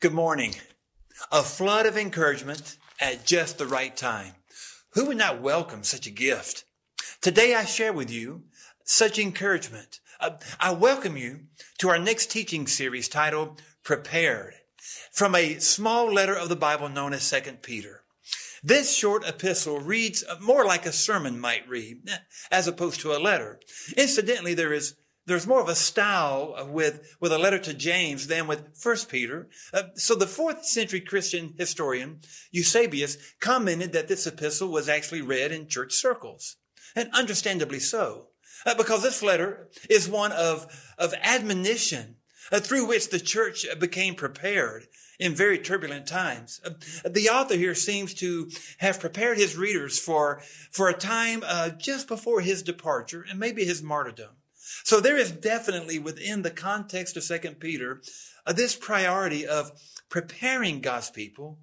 Good morning. A flood of encouragement at just the right time. Who would not welcome such a gift? Today I share with you such encouragement. Uh, I welcome you to our next teaching series titled Prepared from a small letter of the Bible known as 2 Peter. This short epistle reads more like a sermon might read as opposed to a letter. Incidentally, there is there's more of a style with, with a letter to James than with First Peter. Uh, so the fourth century Christian historian Eusebius commented that this epistle was actually read in church circles, and understandably so, uh, because this letter is one of of admonition uh, through which the church became prepared in very turbulent times. Uh, the author here seems to have prepared his readers for for a time uh, just before his departure and maybe his martyrdom. So there is definitely within the context of Second Peter uh, this priority of preparing God's people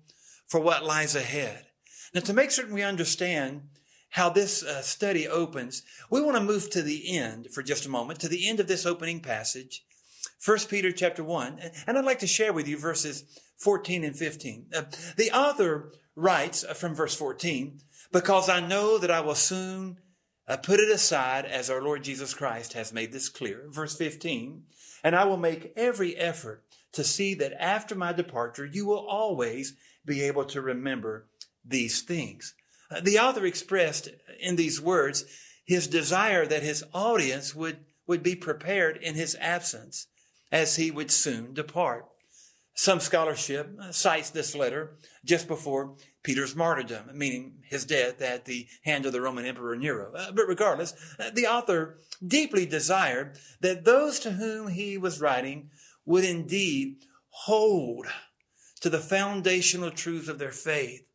for what lies ahead. Now, to make certain we understand how this uh, study opens, we want to move to the end for just a moment, to the end of this opening passage, First Peter chapter one, and I'd like to share with you verses 14 and 15. Uh, the author writes from verse 14, because I know that I will soon uh, put it aside as our Lord Jesus Christ has made this clear. Verse 15, and I will make every effort to see that after my departure, you will always be able to remember these things. Uh, the author expressed in these words his desire that his audience would, would be prepared in his absence as he would soon depart. Some scholarship cites this letter just before Peter's martyrdom, meaning his death at the hand of the Roman Emperor Nero. Uh, but regardless, uh, the author deeply desired that those to whom he was writing would indeed hold to the foundational truths of their faith.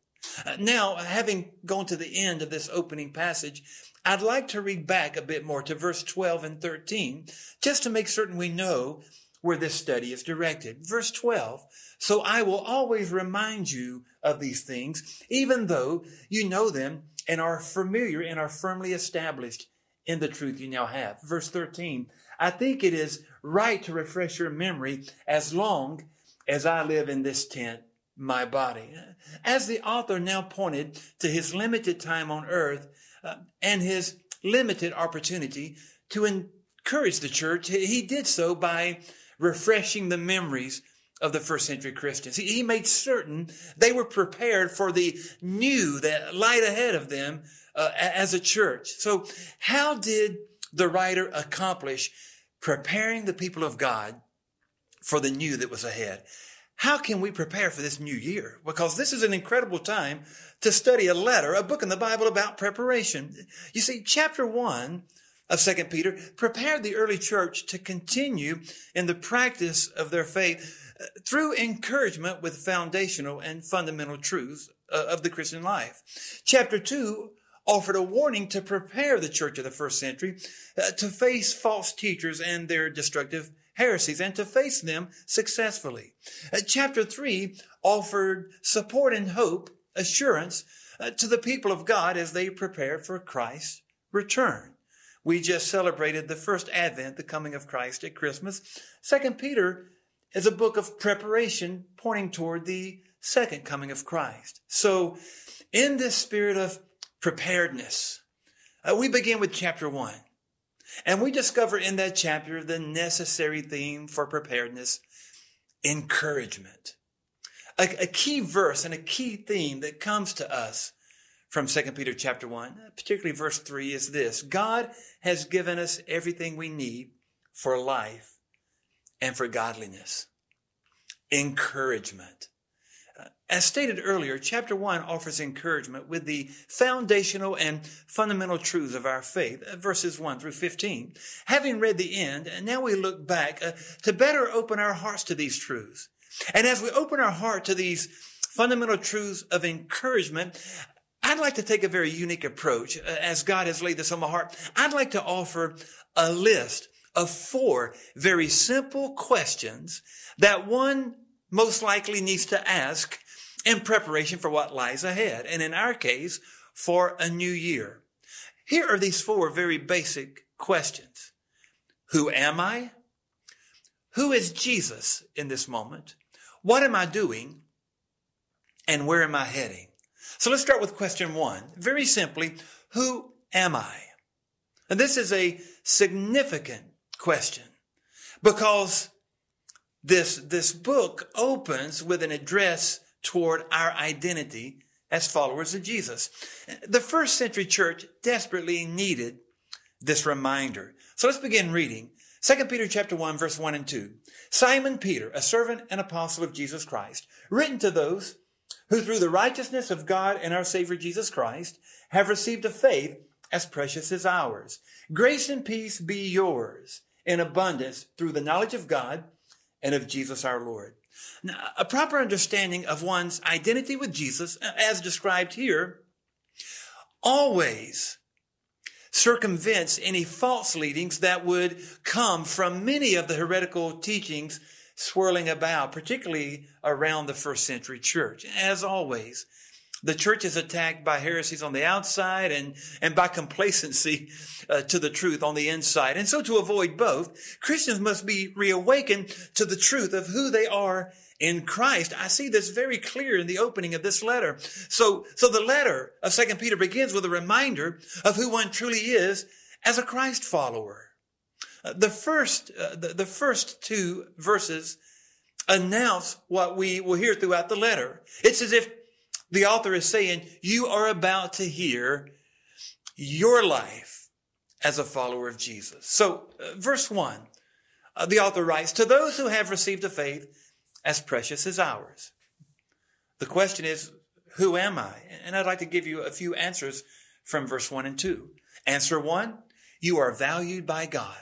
Uh, now, having gone to the end of this opening passage, I'd like to read back a bit more to verse 12 and 13, just to make certain we know where this study is directed. Verse 12. So I will always remind you of these things, even though you know them and are familiar and are firmly established in the truth you now have. Verse 13. I think it is right to refresh your memory as long as I live in this tent, my body. As the author now pointed to his limited time on earth uh, and his limited opportunity to encourage the church, he did so by refreshing the memories of the first century Christians. He, made certain they were prepared for the new that light ahead of them uh, as a church. So how did the writer accomplish preparing the people of God for the new that was ahead? How can we prepare for this new year? Because this is an incredible time to study a letter, a book in the Bible about preparation. You see, chapter one of Second Peter prepared the early church to continue in the practice of their faith through encouragement with foundational and fundamental truths uh, of the Christian life. Chapter 2 offered a warning to prepare the church of the first century uh, to face false teachers and their destructive heresies and to face them successfully. Chapter 3 offered support and hope, assurance to the people of God as they prepare for Christ's return. We just celebrated the first advent, the coming of Christ at Christmas. Second Peter is a book of preparation pointing toward the second coming of Christ. So in this spirit of preparedness, uh, we begin with chapter one. And we discover in that chapter the necessary theme for preparedness, encouragement. A, a, key verse and a key theme that comes to us from 2 Peter chapter 1, particularly verse 3 is this. God has given us everything we need for life and for godliness. Encouragement. Uh, as stated earlier, chapter 1 offers encouragement with the foundational and fundamental truths of our faith, uh, verses 1 through 15. Having read the end, now we look back uh, to better open our hearts to these truths. And as we open our heart to these fundamental truths of encouragement, I'd like to take a very unique approach uh, as God has laid this on my heart. I'd like to offer a list of four very simple questions that one most likely needs to ask in preparation for what lies ahead. And in our case, for a new year. Here are these four very basic questions. Who am I? Who is Jesus in this moment? What am I doing? And where am I heading? So let's start with question one. Very simply, who am I? And this is a significant question because this, this book opens with an address toward our identity as followers of Jesus. The first century church desperately needed this reminder. So let's begin reading. 2 Peter chapter 1 verse 1 and 2. Simon Peter, a servant and apostle of Jesus Christ, written to those who through the righteousness of God and our Savior Jesus Christ have received a faith as precious as ours. Grace and peace be yours in abundance through the knowledge of God and of Jesus our Lord. Now, a proper understanding of one's identity with Jesus, uh, as described here, always circumvents any false leadings that would come from many of the heretical teachings swirling about, particularly around the first century church. As always, the church is attacked by heresies on the outside and, and by complacency uh, to the truth on the inside. And so to avoid both, Christians must be reawakened to the truth of who they are in Christ. I see this very clear in the opening of this letter. So, so the letter of Second Peter begins with a reminder of who one truly is as a Christ follower. Uh, the first, uh, the, the first two verses announce what we will hear throughout the letter. It's as if the author is saying, you are about to hear your life as a follower of Jesus. So, uh, verse one, uh, the author writes, to those who have received a faith as precious as ours. The question is, who am I? And I'd like to give you a few answers from verse one and two. Answer one, you are valued by God.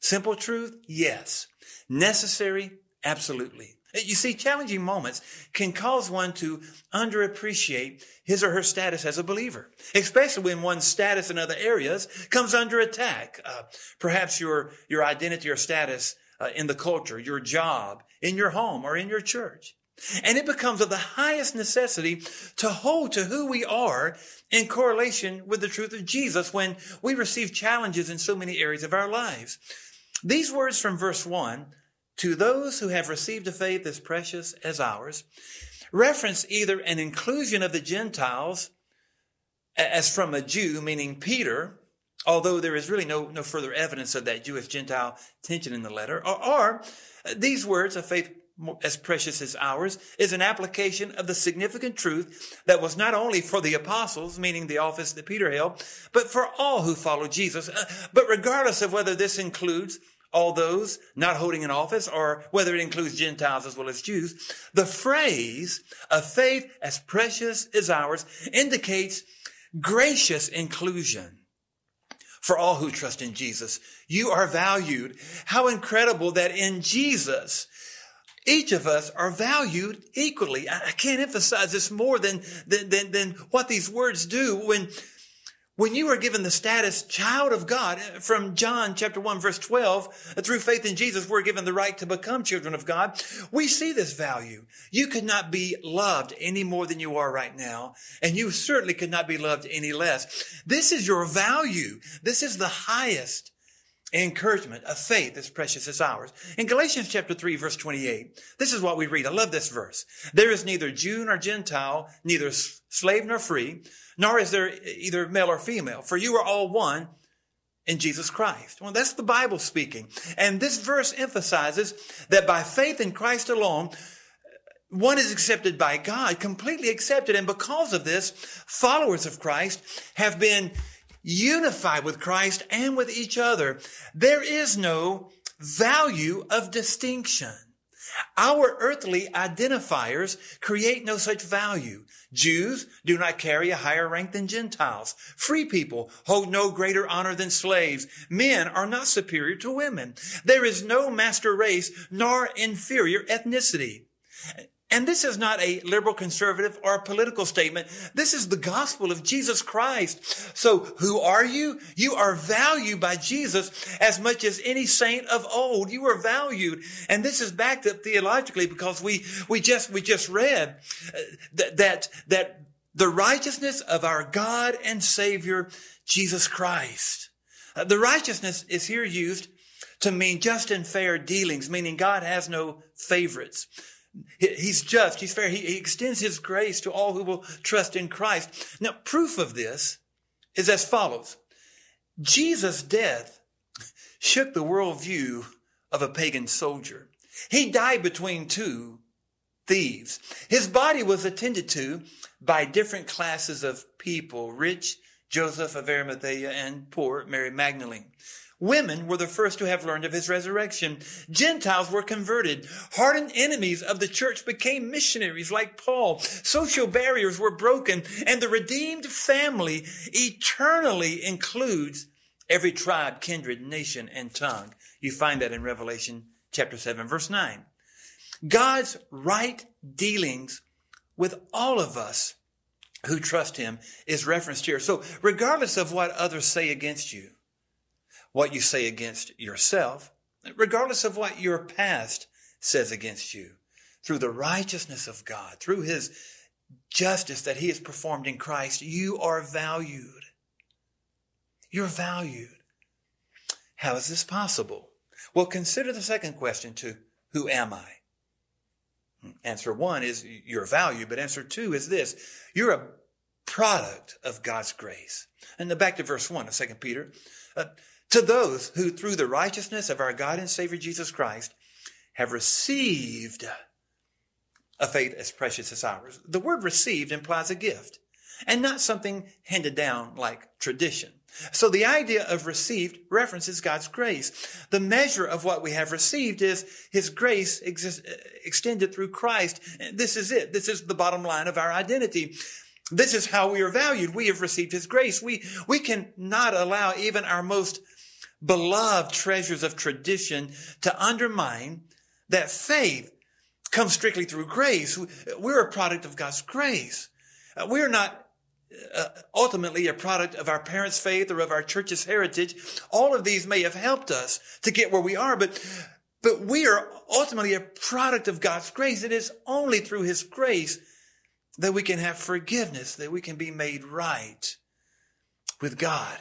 Simple truth, yes. Necessary, absolutely. You see, challenging moments can cause one to underappreciate his or her status as a believer, especially when one's status in other areas comes under attack. Uh, perhaps your, your identity or status uh, in the culture, your job, in your home, or in your church. And it becomes of the highest necessity to hold to who we are in correlation with the truth of Jesus when we receive challenges in so many areas of our lives. These words from verse 1 to those who have received a faith as precious as ours reference either an inclusion of the Gentiles as from a Jew, meaning Peter, although there is really no, no further evidence of that Jewish Gentile tension in the letter, or, or these words, a faith as precious as ours, is an application of the significant truth that was not only for the apostles, meaning the office that Peter held, but for all who follow Jesus. Uh, but regardless of whether this includes all those not holding an office or whether it includes Gentiles as well as Jews, the phrase a faith as precious as ours indicates gracious inclusion for all who trust in Jesus. You are valued. How incredible that in Jesus, each of us are valued equally. I can't emphasize this more than, than, than, than what these words do when when you are given the status child of God uh, from John chapter 1 verse 12, uh, through faith in Jesus, we're given the right to become children of God. We see this value. You could not be loved any more than you are right now. And you certainly could not be loved any less. This is your value. This is the highest encouragement of faith as precious as ours. In Galatians chapter 3 verse 28, this is what we read. I love this verse. There is neither Jew nor Gentile, neither slave nor free, nor is there either male or female, for you are all one in Jesus Christ. Well, that's the Bible speaking. And this verse emphasizes that by faith in Christ alone, one is accepted by God, completely accepted. And because of this, followers of Christ have been unified with Christ and with each other. There is no value of distinction. Our earthly identifiers create no such value. Jews do not carry a higher rank than Gentiles. Free people hold no greater honor than slaves. Men are not superior to women. There is no master race nor inferior ethnicity. And this is not a liberal conservative or a political statement. This is the gospel of Jesus Christ. So who are you? You are valued by Jesus as much as any saint of old. You are valued. And this is backed up theologically because we, we just, we just read uh, that, that, that the righteousness of our God and Savior, Jesus Christ. Uh, the righteousness is here used to mean just and fair dealings, meaning God has no favorites. He's just. He's fair. He, extends his grace to all who will trust in Christ. Now, proof of this is as follows. Jesus' death shook the worldview of a pagan soldier. He died between two thieves. His body was attended to by different classes of people, rich Joseph of Arimathea and poor Mary Magdalene. Women were the first to have learned of his resurrection. Gentiles were converted. Hardened enemies of the church became missionaries like Paul. Social barriers were broken and the redeemed family eternally includes every tribe, kindred, nation, and tongue. You find that in Revelation chapter 7 verse 9. God's right dealings with all of us who trust him is referenced here. So regardless of what others say against you, what you say against yourself, regardless of what your past says against you, through the righteousness of God, through his justice that he has performed in Christ, you are valued. You're valued. How is this possible? Well, consider the second question to who am I? Answer one is your value, but answer two is this. You're a product of God's grace. And back to verse one of Second Peter. Uh, to those who through the righteousness of our God and Savior Jesus Christ have received a faith as precious as ours. The word received implies a gift and not something handed down like tradition. So the idea of received references God's grace. The measure of what we have received is His grace uh, extended through Christ. This is it. This is the bottom line of our identity. This is how we are valued. We have received His grace. We, we can not allow even our most beloved treasures of tradition to undermine that faith comes strictly through grace. We're a product of God's grace. We're not uh, ultimately a product of our parents' faith or of our church's heritage. All of these may have helped us to get where we are, but, but we are ultimately a product of God's grace. It is only through His grace that we can have forgiveness, that we can be made right with God.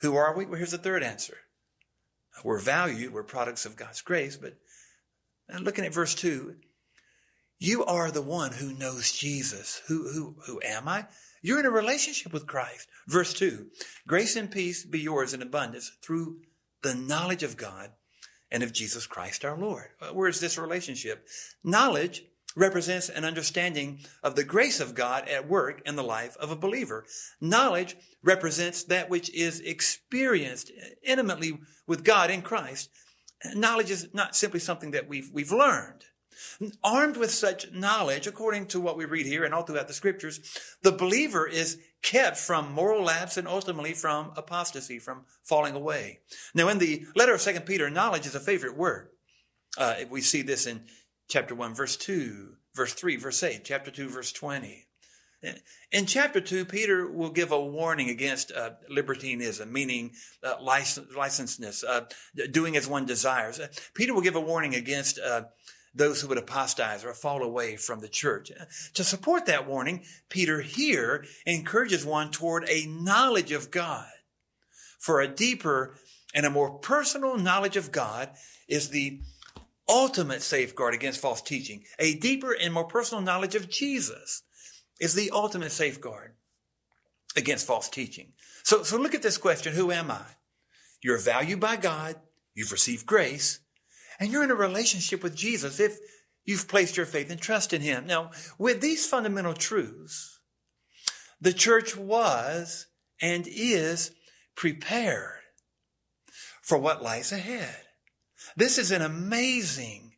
Who are we? Well, here's the third answer. We're valued. We're products of God's grace, but uh, looking at verse two, you are the one who knows Jesus. Who, who, who am I? You're in a relationship with Christ. Verse 2 Grace and peace be yours in abundance through the knowledge of God and of Jesus Christ our Lord. Uh, where is this relationship? Knowledge represents an understanding of the grace of God at work in the life of a believer. Knowledge represents that which is experienced intimately with God in Christ. Knowledge is not simply something that we've, we've learned. Armed with such knowledge, according to what we read here and all throughout the scriptures, the believer is kept from moral lapse and ultimately from apostasy, from falling away. Now, in the letter of Second Peter, knowledge is a favorite word. Uh, we see this in chapter 1, verse 2, verse 3, verse 8, chapter 2, verse 20. In chapter 2, Peter will give a warning against uh, libertinism, meaning uh, license, licensedness, uh, doing as one desires. Peter will give a warning against uh, those who would apostatize or fall away from the church. To support that warning, Peter here encourages one toward a knowledge of God. For a deeper and a more personal knowledge of God is the ultimate safeguard against false teaching. A deeper and more personal knowledge of Jesus is the ultimate safeguard against false teaching. So, so look at this question. Who am I? You're valued by God. You've received grace and you're in a relationship with Jesus if you've placed your faith and trust in Him. Now, with these fundamental truths, the church was and is prepared for what lies ahead. This is an amazing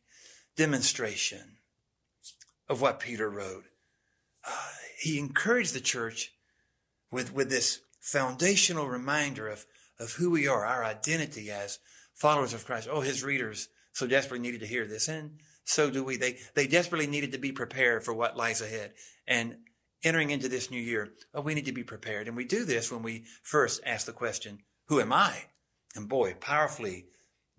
demonstration of what Peter wrote. Uh, he encouraged the church with, with this foundational reminder of, of who we are, our identity as followers of Christ. Oh, his readers so desperately needed to hear this. And so do we. They, they desperately needed to be prepared for what lies ahead. And entering into this new year, oh, we need to be prepared. And we do this when we first ask the question, who am I? And boy, powerfully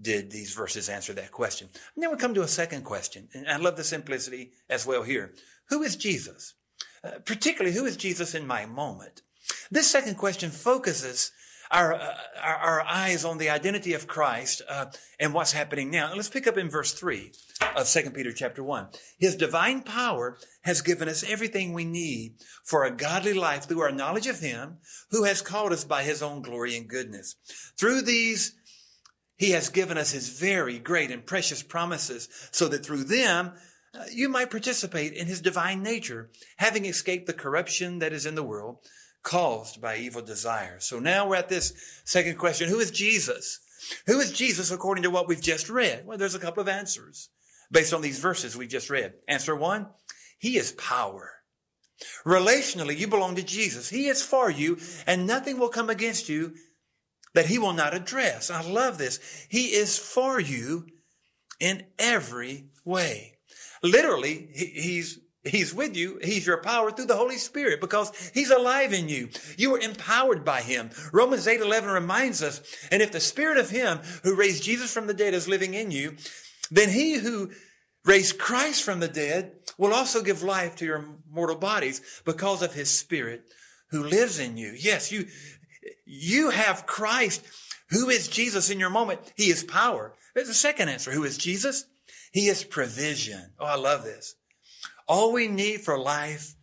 did these verses answer that question. And then we come to a second question. And I love the simplicity as well here. Who is Jesus? Uh, particularly, who is Jesus in my moment? This second question focuses our, uh, our, our, eyes on the identity of Christ uh, and what's happening now. let's pick up in verse 3 of 2 Peter chapter 1. His divine power has given us everything we need for a godly life through our knowledge of Him who has called us by His own glory and goodness. Through these, He has given us His very great and precious promises so that through them, uh, you might participate in His divine nature, having escaped the corruption that is in the world caused by evil desires. So now we're at this second question. Who is Jesus? Who is Jesus according to what we've just read? Well, there's a couple of answers based on these verses we just read. Answer one, He is power. Relationally, you belong to Jesus. He is for you and nothing will come against you that he will not address. I love this. He is for you in every way. Literally, he's He's with you. He's your power through the Holy Spirit because He's alive in you. You are empowered by Him. Romans 8 11 reminds us, and if the Spirit of Him who raised Jesus from the dead is living in you, then He who raised Christ from the dead will also give life to your mortal bodies because of His Spirit who lives in you. Yes, you, you have Christ. Who is Jesus in your moment? He is power. There's a second answer. Who is Jesus? He is provision. Oh, I love this. All we need for life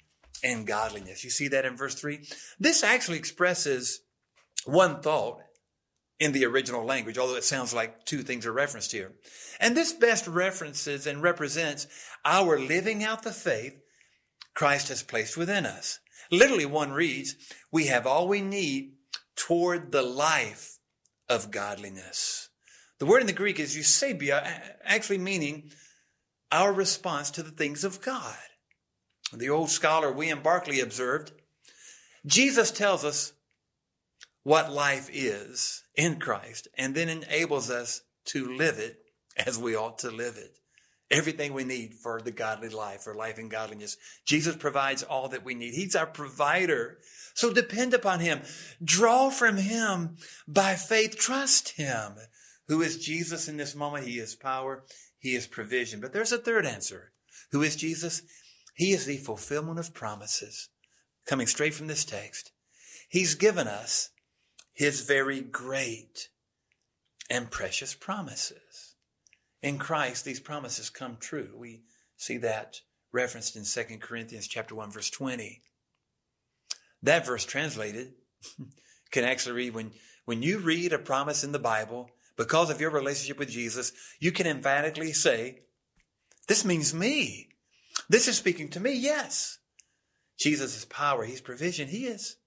and godliness. You see that in verse three? This actually expresses one thought in the original language, although it sounds like two things are referenced here. And this best references and represents our living out the faith Christ has placed within us. Literally, one reads, we have all we need toward the life of godliness. The word in the Greek is eusebia, actually meaning our response to the things of God. The old scholar William Barclay observed, Jesus tells us what life is in Christ and then enables us to live it as we ought to live it. Everything we need for the godly life, for life and godliness. Jesus provides all that we need. He's our provider. So depend upon Him. Draw from Him by faith. Trust Him. Who is Jesus in this moment? He is power. He is provision. But there's a third answer. Who is Jesus? He is the fulfillment of promises coming straight from this text. He's given us his very great and precious promises. In Christ, these promises come true. We see that referenced in 2 Corinthians chapter 1 verse 20. That verse translated can actually read when, when you read a promise in the Bible, because of your relationship with Jesus, you can emphatically say, this means me. This is speaking to me. Yes. Jesus is power. He's provision. He is.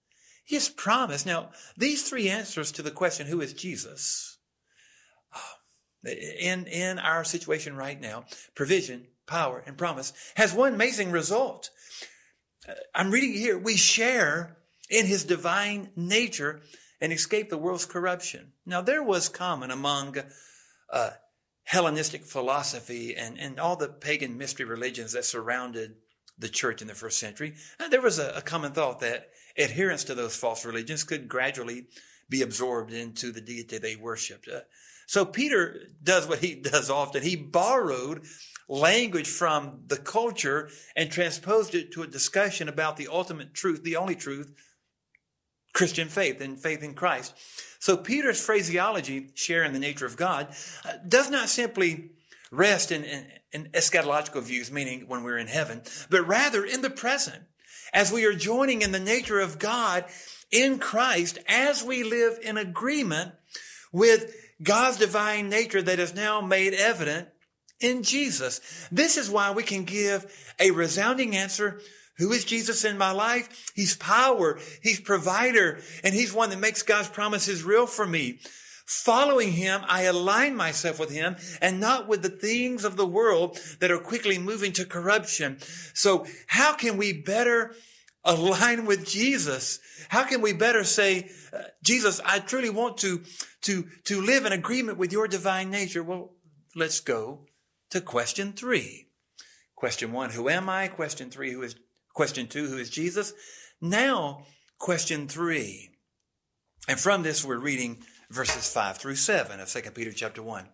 He is promise. Now, these three answers to the question, who is Jesus? Uh, in, in our situation right now, provision, power, and promise has one amazing result. Uh, I'm reading here, we share in his divine nature and escape the world's corruption. Now, there was common among uh, Hellenistic philosophy and, and all the pagan mystery religions that surrounded the church in the first century, and there was a, a common thought that adherence to those false religions could gradually be absorbed into the deity they worshiped. Uh, so Peter does what he does often. He borrowed language from the culture and transposed it to a discussion about the ultimate truth, the only truth Christian faith and faith in Christ. So Peter's phraseology, sharing the nature of God, uh, does not simply rest in, in, in eschatological views, meaning when we're in heaven, but rather in the present, as we are joining in the nature of God in Christ, as we live in agreement with God's divine nature that is now made evident in Jesus. This is why we can give a resounding answer who is Jesus in my life? He's power. He's provider. And he's one that makes God's promises real for me. Following him, I align myself with him and not with the things of the world that are quickly moving to corruption. So how can we better align with Jesus? How can we better say, uh, Jesus, I truly want to, to, to live in agreement with your divine nature? Well, let's go to question three. Question one, who am I? Question three, who is Question two, who is Jesus? Now, question three. And from this, we're reading verses five through seven of 2 Peter chapter one.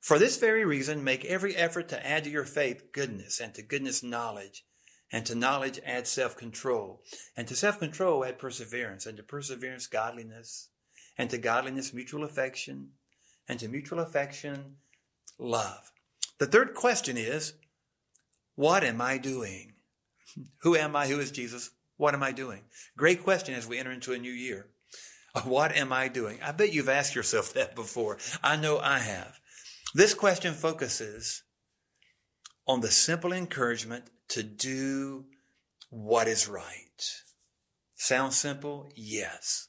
For this very reason, make every effort to add to your faith goodness, and to goodness knowledge, and to knowledge add self-control, and to self-control add perseverance, and to perseverance godliness, and to godliness, mutual affection, and to mutual affection, love. The third question is, what am I doing? Who am I? Who is Jesus? What am I doing? Great question as we enter into a new year. What am I doing? I bet you've asked yourself that before. I know I have. This question focuses on the simple encouragement to do what is right. Sounds simple? Yes.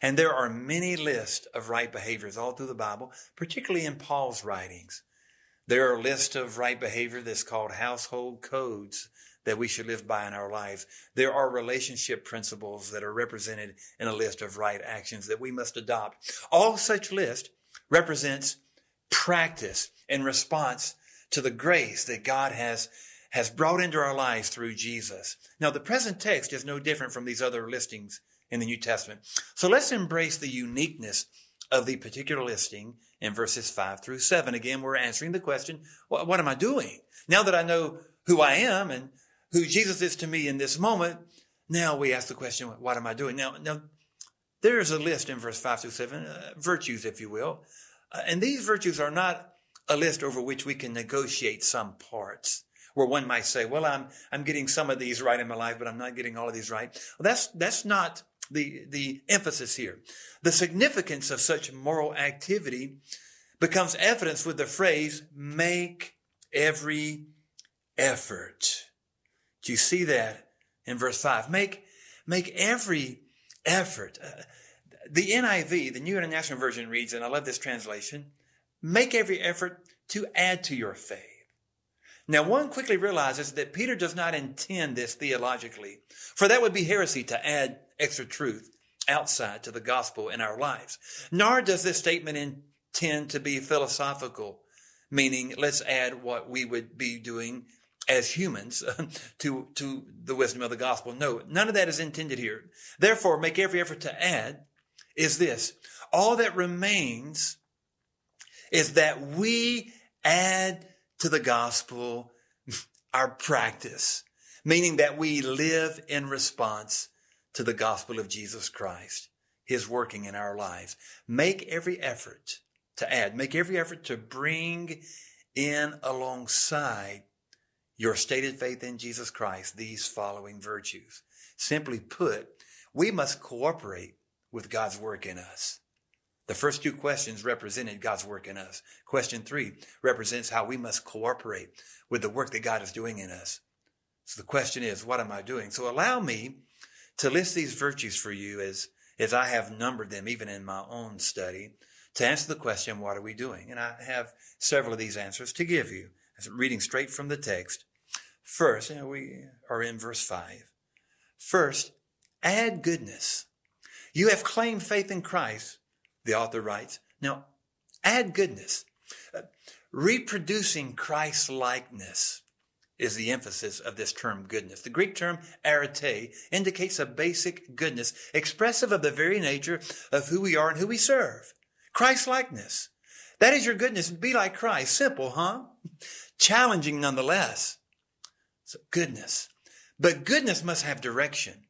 And there are many lists of right behaviors all through the Bible, particularly in Paul's writings. There are lists of right behavior that's called household codes that we should live by in our lives. There are relationship principles that are represented in a list of right actions that we must adopt. All such list represents practice in response to the grace that God has has brought into our lives through Jesus. Now, the present text is no different from these other listings in the New Testament. So let's embrace the uniqueness of the particular listing in verses 5 through 7. Again, we're answering the question, what, am I doing? Now that I know who I am and who Jesus is to me in this moment, now we ask the question, what am I doing? Now, now there's a list in verse 5 through 7, uh, virtues, if you will. Uh, and these virtues are not a list over which we can negotiate some parts where one might say, well, I'm, I'm getting some of these right in my life, but I'm not getting all of these right. Well, that's, that's not the, the emphasis here. The significance of such moral activity becomes evidence with the phrase, make every effort. Do you see that in verse five? Make, make every effort. Uh, the NIV, the New International Version reads, and I love this translation, make every effort to add to your faith. Now, one quickly realizes that Peter does not intend this theologically, for that would be heresy to add extra truth outside to the gospel in our lives. Nor does this statement intend to be philosophical, meaning let's add what we would be doing as humans to, to the wisdom of the gospel. No, none of that is intended here. Therefore, make every effort to add is this. All that remains is that we add to the gospel our practice, meaning that we live in response to the gospel of Jesus Christ, his working in our lives. Make every effort to add, make every effort to bring in alongside your stated faith in Jesus Christ these following virtues. Simply put, we must cooperate with God's work in us. The first two questions represented God's work in us. Question three represents how we must cooperate with the work that God is doing in us. So the question is, what am I doing? So allow me to list these virtues for you as, as I have numbered them even in my own study to answer the question, what are we doing? And I have several of these answers to give you. Reading straight from the text. First, you know, we are in verse five. First, add goodness. You have claimed faith in Christ the author writes. Now, add goodness. Uh, reproducing Christ likeness is the emphasis of this term goodness. The Greek term arete indicates a basic goodness expressive of the very nature of who we are and who we serve. Christ likeness. That is your goodness. Be like Christ. Simple, huh? Challenging nonetheless. So goodness. But goodness must have direction.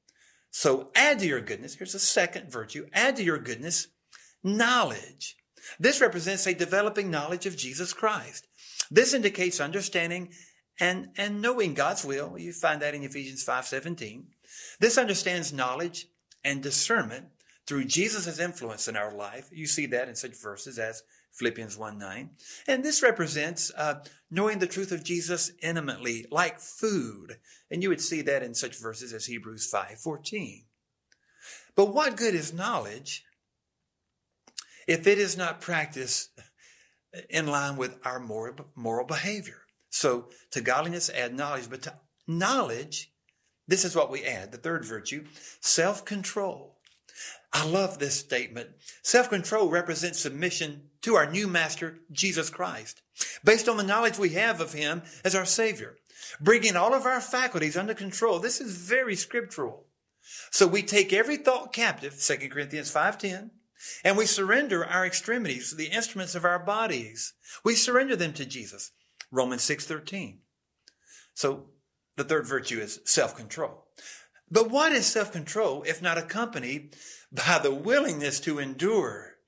So add to your goodness. Here's a second virtue. Add to your goodness knowledge. This represents a developing knowledge of Jesus Christ. This indicates understanding and, and knowing God's will. You find that in Ephesians 5:17. This understands knowledge and discernment through Jesus' influence in our life. You see that in such verses as Philippians 1 9. And this represents uh, knowing the truth of Jesus intimately, like food. And you would see that in such verses as Hebrews 5 14. But what good is knowledge if it is not practiced in line with our moral, moral behavior. So to godliness add knowledge, but to knowledge, this is what we add. The third virtue, self-control. I love this statement. Self-control represents submission to our new master, Jesus Christ, based on the knowledge we have of him as our savior, bringing all of our faculties under control. This is very scriptural. So we take every thought captive, 2 Corinthians 5.10, and we surrender our extremities, the instruments of our bodies. We surrender them to Jesus. Romans 6:13. So the third virtue is self-control. But what is self-control if not accompanied by the willingness to endure?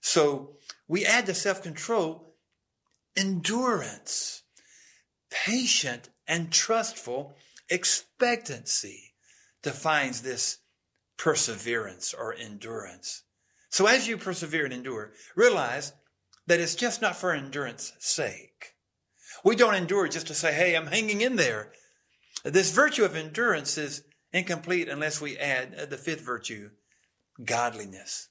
So we add to self-control endurance, patient and trustful expectancy defines this perseverance or endurance. So as you persevere and endure, realize that it's just not for endurance sake. We don't endure just to say, Hey, I'm hanging in there. This virtue of endurance is incomplete unless we add the fifth virtue, godliness,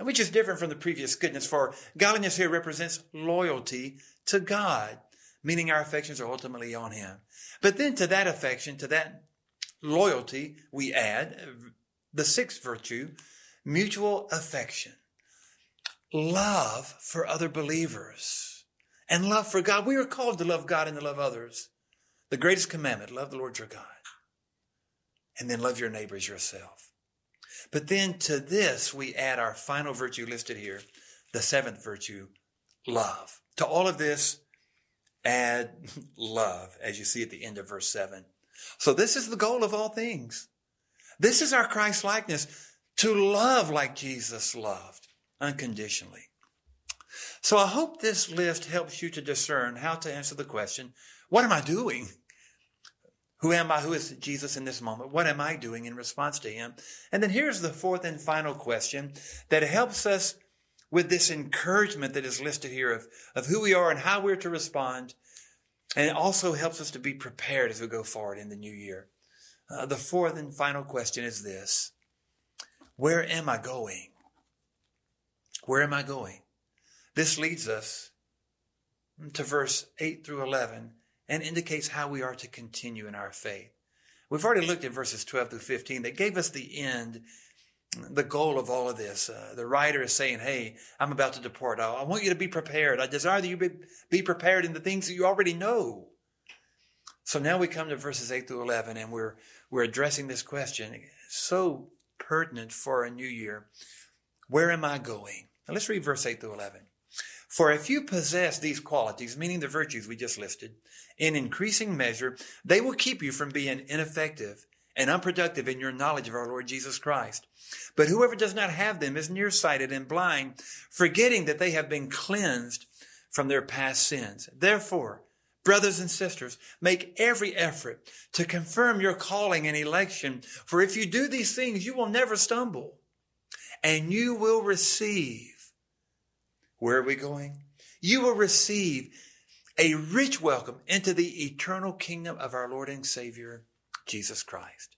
which is different from the previous goodness. For godliness here represents loyalty to God, meaning our affections are ultimately on Him. But then to that affection, to that loyalty, we add the sixth virtue, mutual affection, love for other believers, and love for God. We are called to love God and to love others. The greatest commandment, love the Lord your God and then love your neighbors yourself. But then to this, we add our final virtue listed here, the seventh virtue, love. To all of this, add love, as you see at the end of verse 7. So this is the goal of all things. This is our Christ likeness to love like Jesus loved unconditionally. So I hope this list helps you to discern how to answer the question, what am I doing? Who am I? Who is Jesus in this moment? What am I doing in response to him? And then here's the fourth and final question that helps us with this encouragement that is listed here of, of who we are and how we're to respond. And it also helps us to be prepared as we go forward in the new year. Uh, the fourth and final question is this. Where am I going? Where am I going? This leads us to verse 8 through 11 and indicates how we are to continue in our faith. We've already looked at verses 12 through 15 that gave us the end, the goal of all of this. Uh, the writer is saying, Hey, I'm about to depart. I, I want you to be prepared. I desire that you be, be prepared in the things that you already know. So now we come to verses 8 through 11 and we're, we're addressing this question. So pertinent for a new year. Where am I going? Now let's read verse 8 through 11. For if you possess these qualities, meaning the virtues we just listed, in increasing measure, they will keep you from being ineffective and unproductive in your knowledge of our Lord Jesus Christ. But whoever does not have them is nearsighted and blind, forgetting that they have been cleansed from their past sins. Therefore, brothers and sisters, make every effort to confirm your calling and election. For if you do these things, you will never stumble and you will receive where are we going? You will receive a rich welcome into the eternal kingdom of our Lord and Savior, Jesus Christ.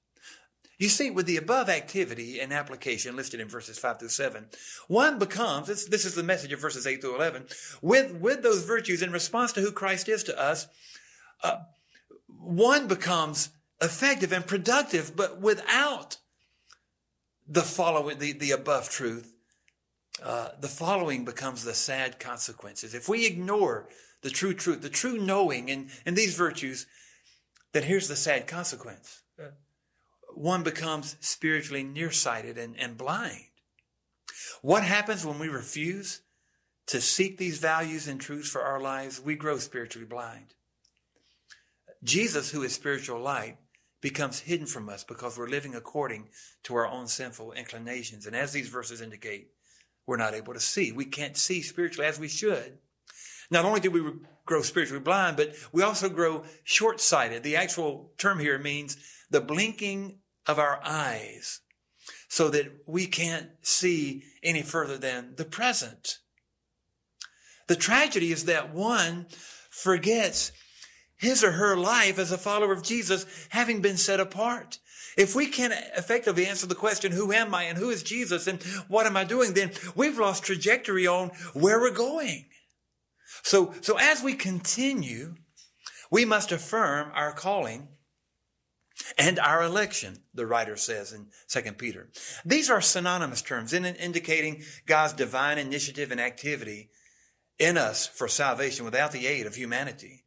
You see, with the above activity and application listed in verses 5 through 7, one becomes, this, this is the message of verses 8 through 11, with, with those virtues in response to who Christ is to us, uh, one becomes effective and productive, but without the following, the, the above truth, uh, the following becomes the sad consequences. If we ignore the true truth, the true knowing and, and these virtues, then here's the sad consequence. One becomes spiritually nearsighted and, and blind. What happens when we refuse to seek these values and truths for our lives? We grow spiritually blind. Jesus, who is spiritual light, becomes hidden from us because we're living according to our own sinful inclinations. And as these verses indicate, we're not able to see. We can't see spiritually as we should. Not only do we grow spiritually blind, but we also grow short sighted. The actual term here means the blinking of our eyes so that we can't see any further than the present. The tragedy is that one forgets his or her life as a follower of Jesus having been set apart. If we can't effectively answer the question, who am I and who is Jesus and what am I doing, then we've lost trajectory on where we're going. So, so as we continue, we must affirm our calling and our election, the writer says in 2 Peter. These are synonymous terms in indicating God's divine initiative and activity in us for salvation without the aid of humanity.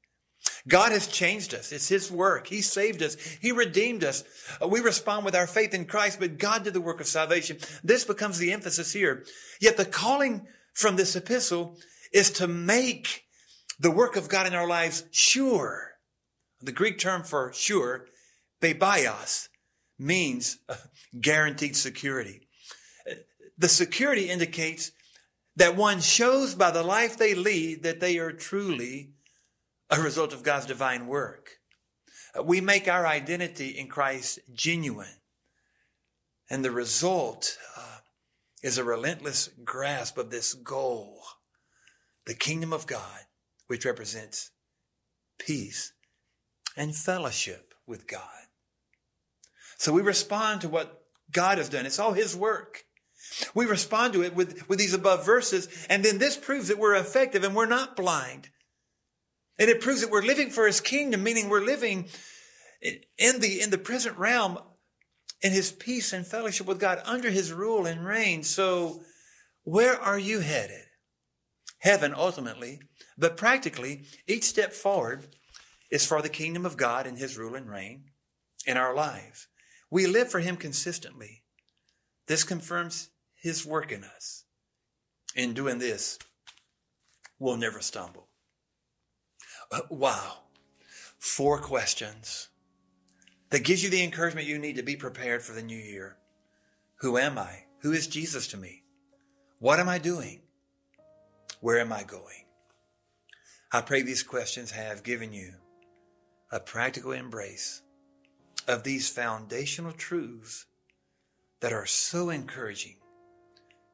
God has changed us. It's His work. He saved us. He redeemed us. Uh, we respond with our faith in Christ, but God did the work of salvation. This becomes the emphasis here. Yet the calling from this epistle is to make the work of God in our lives sure. The Greek term for sure, bebaios, means uh, guaranteed security. The security indicates that one shows by the life they lead that they are truly a result of God's divine work. We make our identity in Christ genuine. And the result uh, is a relentless grasp of this goal, the kingdom of God, which represents peace and fellowship with God. So we respond to what God has done. It's all His work. We respond to it with, with these above verses, and then this proves that we're effective and we're not blind. And it proves that we're living for his kingdom, meaning we're living in the, in the present realm in his peace and fellowship with God under his rule and reign. So where are you headed? Heaven ultimately, but practically each step forward is for the kingdom of God and his rule and reign in our lives. We live for him consistently. This confirms his work in us. In doing this, we'll never stumble. Uh, wow. Four questions that gives you the encouragement you need to be prepared for the new year. Who am I? Who is Jesus to me? What am I doing? Where am I going? I pray these questions have given you a practical embrace of these foundational truths that are so encouraging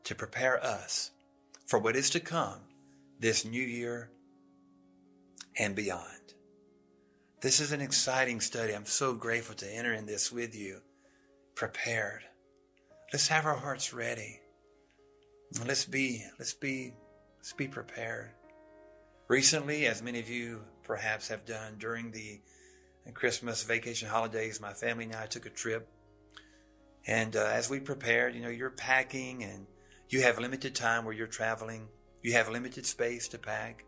to prepare us for what is to come this new year and beyond. This is an exciting study. I'm so grateful to enter in this with you, prepared. Let's have our hearts ready. Let's be, let's be, let's be prepared. Recently, as many of you perhaps have done during the Christmas vacation holidays, my family and I took a trip. And uh, as we prepared, you know, you're packing and you have limited time where you're traveling. You have limited space to pack.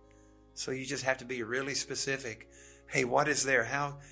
So you just have to be really specific. Hey, what is there? How,